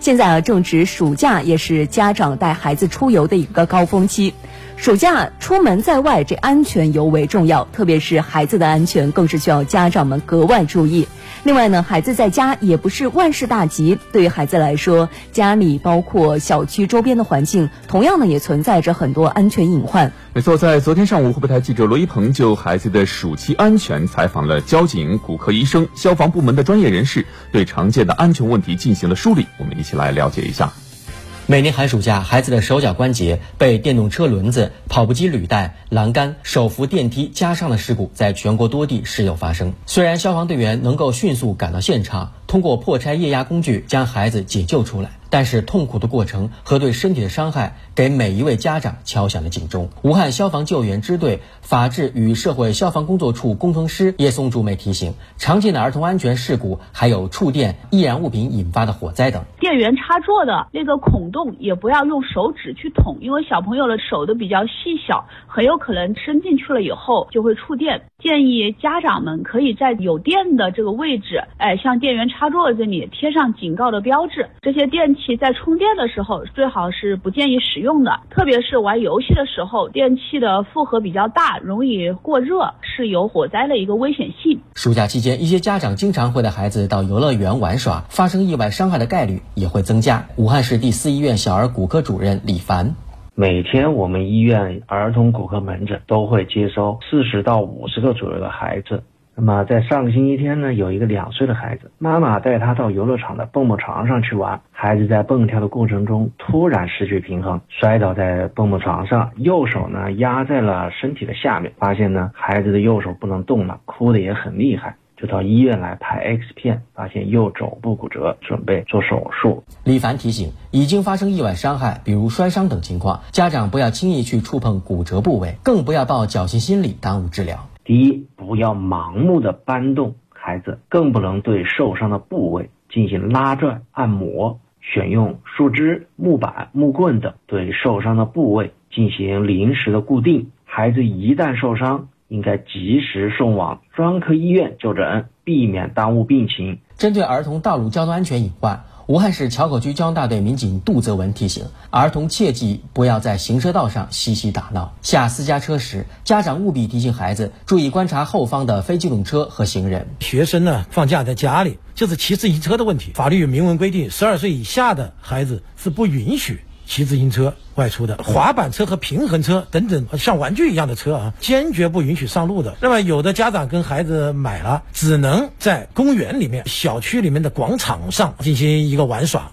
现在啊，正值暑假，也是家长带孩子出游的一个高峰期。暑假出门在外，这安全尤为重要，特别是孩子的安全，更是需要家长们格外注意。另外呢，孩子在家也不是万事大吉，对于孩子来说，家里包括小区周边的环境，同样呢也存在着很多安全隐患。没错，在昨天上午，湖北台记者罗一鹏就孩子的暑期安全采访了交警、骨科医生、消防部门的专业人士，对常见的安全问题进行了梳理。我们一起来了解一下。每年寒暑假，孩子的手脚关节被电动车轮子、跑步机履带、栏杆、手扶电梯夹伤的事故，在全国多地时有发生。虽然消防队员能够迅速赶到现场，通过破拆液压工具将孩子解救出来。但是痛苦的过程和对身体的伤害，给每一位家长敲响了警钟。武汉消防救援支队法制与社会消防工作处工程师叶松竹梅提醒：常见的儿童安全事故还有触电、易燃物品引发的火灾等。电源插座的那个孔洞也不要用手指去捅，因为小朋友的手都比较细小，很有可能伸进去了以后就会触电。建议家长们可以在有电的这个位置，哎，像电源插座这里贴上警告的标志。这些电器在充电的时候最好是不建议使用的，特别是玩游戏的时候，电器的负荷比较大，容易过热，是有火灾的一个危险性。暑假期间，一些家长经常会带孩子到游乐园玩耍，发生意外伤害的概率也会增加。武汉市第四医院小儿骨科主任李凡。每天我们医院儿童骨科门诊都会接收四十到五十个左右的孩子。那么在上个星期天呢，有一个两岁的孩子，妈妈带他到游乐场的蹦蹦床上去玩，孩子在蹦跳的过程中突然失去平衡，摔倒在蹦蹦床上，右手呢压在了身体的下面，发现呢孩子的右手不能动了，哭的也很厉害。就到医院来拍 X 片，发现右肘部骨折，准备做手术。李凡提醒：已经发生意外伤害，比如摔伤等情况，家长不要轻易去触碰骨折部位，更不要抱侥幸心理耽误治疗。第一，不要盲目的搬动孩子，更不能对受伤的部位进行拉拽、按摩。选用树枝、木板、木棍等对受伤的部位进行临时的固定。孩子一旦受伤，应该及时送往专科医院就诊，避免耽误病情。针对儿童道路交通安全隐患，武汉市硚口区交通大队民警杜泽文提醒：儿童切记不要在行车道上嬉戏打闹。下私家车时，家长务必提醒孩子注意观察后方的非机动车和行人。学生呢，放假在家里就是骑自行车的问题。法律有明文规定，十二岁以下的孩子是不允许。骑自行车外出的，滑板车和平衡车等等，像玩具一样的车啊，坚决不允许上路的。那么，有的家长跟孩子买了，只能在公园里面、小区里面的广场上进行一个玩耍。